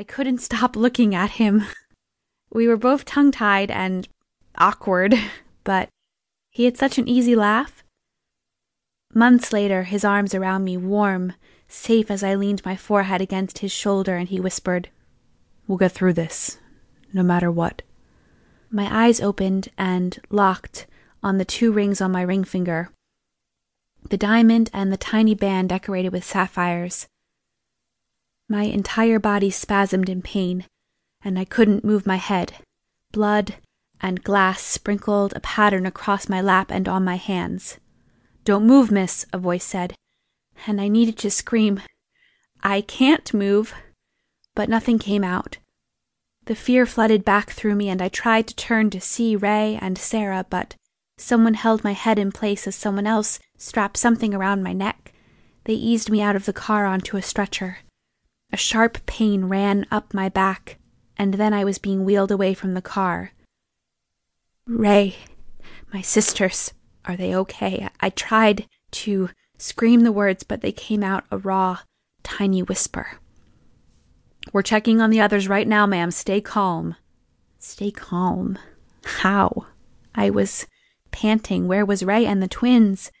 I couldn't stop looking at him. We were both tongue tied and awkward, but he had such an easy laugh. Months later, his arms around me, warm, safe as I leaned my forehead against his shoulder, and he whispered, We'll get through this, no matter what. My eyes opened and locked on the two rings on my ring finger the diamond and the tiny band decorated with sapphires. My entire body spasmed in pain, and I couldn't move my head. Blood and glass sprinkled a pattern across my lap and on my hands. Don't move, miss, a voice said, and I needed to scream, I can't move, but nothing came out. The fear flooded back through me, and I tried to turn to see Ray and Sarah, but someone held my head in place as someone else strapped something around my neck. They eased me out of the car onto a stretcher. A sharp pain ran up my back, and then I was being wheeled away from the car. Ray, my sisters, are they okay? I tried to scream the words, but they came out a raw, tiny whisper. We're checking on the others right now, ma'am. Stay calm. Stay calm. How? I was panting. Where was Ray and the twins?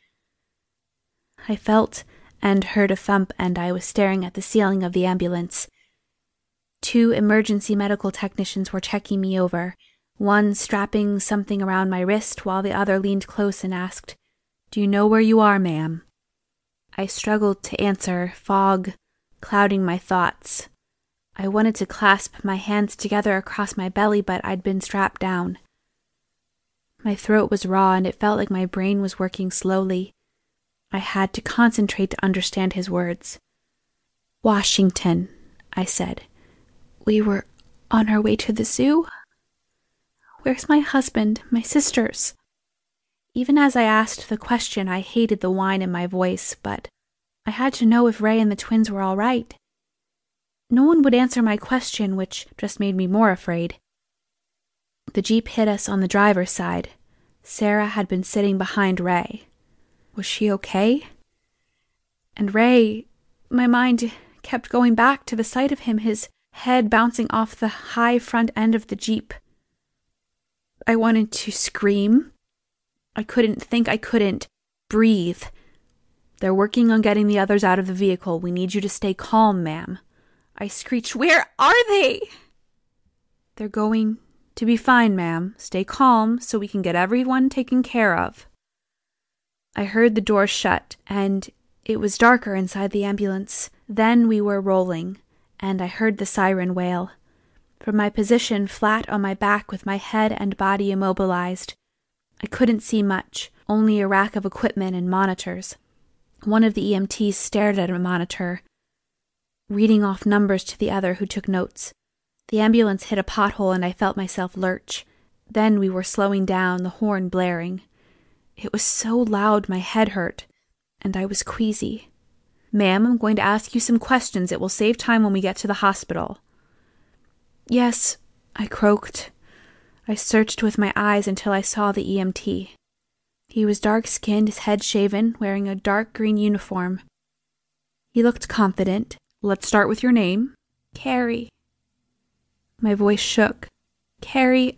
I felt and heard a thump, and I was staring at the ceiling of the ambulance. Two emergency medical technicians were checking me over, one strapping something around my wrist while the other leaned close and asked, Do you know where you are, ma'am? I struggled to answer, fog clouding my thoughts. I wanted to clasp my hands together across my belly, but I'd been strapped down. My throat was raw, and it felt like my brain was working slowly. I had to concentrate to understand his words. Washington, I said. We were on our way to the zoo? Where's my husband, my sisters? Even as I asked the question, I hated the whine in my voice, but I had to know if Ray and the twins were all right. No one would answer my question, which just made me more afraid. The Jeep hit us on the driver's side. Sarah had been sitting behind Ray. Was she okay? And Ray, my mind kept going back to the sight of him, his head bouncing off the high front end of the Jeep. I wanted to scream. I couldn't think, I couldn't breathe. They're working on getting the others out of the vehicle. We need you to stay calm, ma'am. I screeched, Where are they? They're going to be fine, ma'am. Stay calm so we can get everyone taken care of. I heard the door shut, and it was darker inside the ambulance. Then we were rolling, and I heard the siren wail. From my position flat on my back with my head and body immobilized, I couldn't see much, only a rack of equipment and monitors. One of the EMTs stared at a monitor, reading off numbers to the other who took notes. The ambulance hit a pothole and I felt myself lurch. Then we were slowing down, the horn blaring. It was so loud my head hurt, and I was queasy. Ma'am, I'm going to ask you some questions. It will save time when we get to the hospital. Yes, I croaked. I searched with my eyes until I saw the EMT. He was dark skinned, his head shaven, wearing a dark green uniform. He looked confident. Let's start with your name. Carrie. My voice shook. Carrie,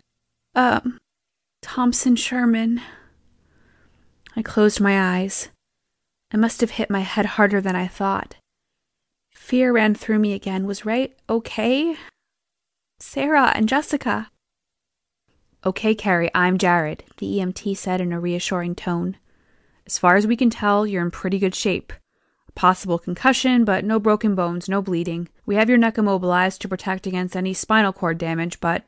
um, Thompson Sherman. I closed my eyes. I must have hit my head harder than I thought. Fear ran through me again. Was Ray okay? Sarah and Jessica. Okay, Carrie, I'm Jared, the EMT said in a reassuring tone. As far as we can tell, you're in pretty good shape. A possible concussion, but no broken bones, no bleeding. We have your neck immobilized to protect against any spinal cord damage, but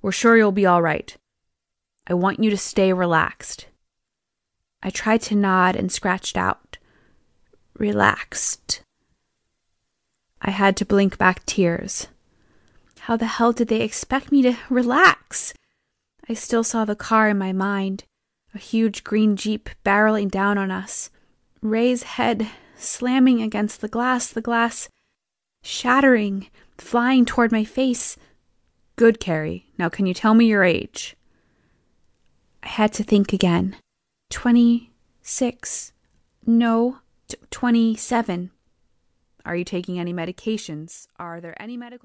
we're sure you'll be all right. I want you to stay relaxed. I tried to nod and scratched out. Relaxed. I had to blink back tears. How the hell did they expect me to relax? I still saw the car in my mind, a huge green Jeep barreling down on us. Ray's head slamming against the glass, the glass shattering, flying toward my face. Good, Carrie. Now can you tell me your age? I had to think again. Twenty six. No, twenty seven. Are you taking any medications? Are there any medical